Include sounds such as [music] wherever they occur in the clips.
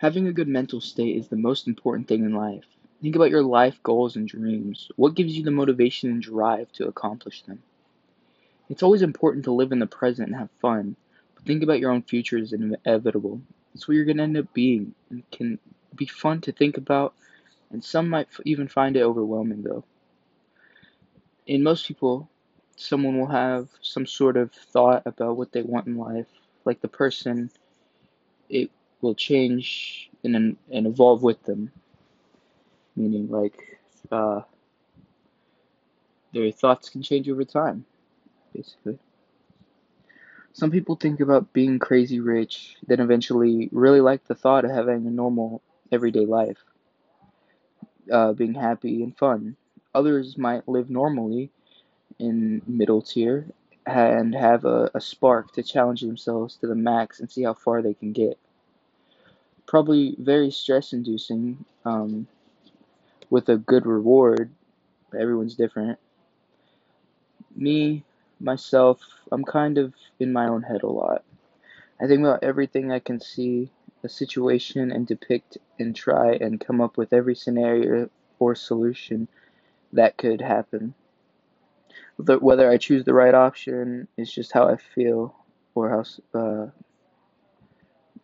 Having a good mental state is the most important thing in life. Think about your life goals and dreams. What gives you the motivation and drive to accomplish them? It's always important to live in the present and have fun, but think about your own future is inevitable. It's what you're going to end up being and can be fun to think about, and some might even find it overwhelming though. In most people, someone will have some sort of thought about what they want in life, like the person, it will change and, and evolve with them. Meaning, like, uh, their thoughts can change over time, basically. Some people think about being crazy rich, then eventually really like the thought of having a normal, everyday life, uh, being happy and fun. Others might live normally in middle tier and have a, a spark to challenge themselves to the max and see how far they can get. Probably very stress inducing um, with a good reward. Everyone's different. Me, myself, I'm kind of in my own head a lot. I think about everything I can see, a situation, and depict and try and come up with every scenario or solution that could happen. Whether I choose the right option is just how I feel, or how, uh,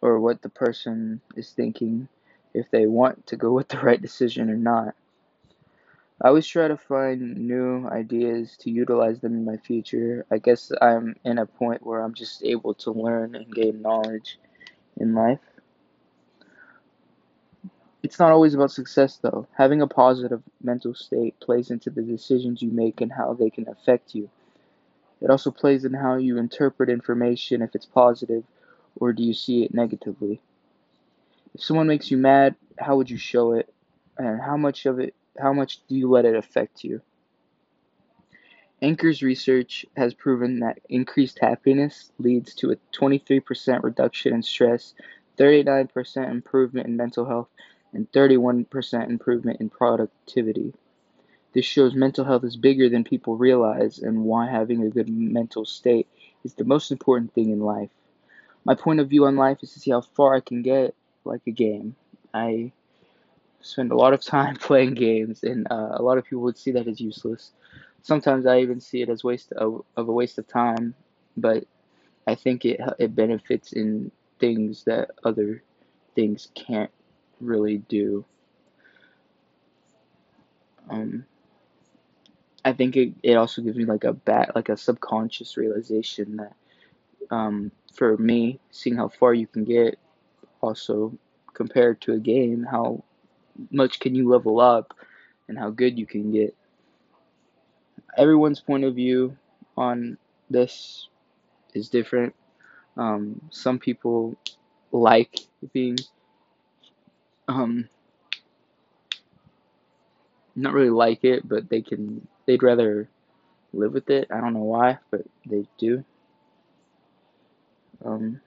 or what the person is thinking, if they want to go with the right decision or not. I always try to find new ideas to utilize them in my future. I guess I'm in a point where I'm just able to learn and gain knowledge in life. It's not always about success, though. Having a positive mental state plays into the decisions you make and how they can affect you. It also plays in how you interpret information if it's positive or do you see it negatively. If someone makes you mad, how would you show it? And how much of it how much do you let it affect you? Achor's research has proven that increased happiness leads to a 23% reduction in stress, 39% improvement in mental health, and 31% improvement in productivity. This shows mental health is bigger than people realize and why having a good mental state is the most important thing in life. My point of view on life is to see how far I can get like a game. I spend a lot of time [laughs] playing games, and uh, a lot of people would see that as useless. Sometimes I even see it as waste of, of a waste of time, but I think it it benefits in things that other things can't really do. Um, I think it, it also gives me like a bat like a subconscious realization that um, for me, seeing how far you can get, also compared to a game, how much can you level up and how good you can get. Everyone's point of view on this is different. Um, some people like being um, not really like it, but they can they'd rather live with it. I don't know why, but they do. Um,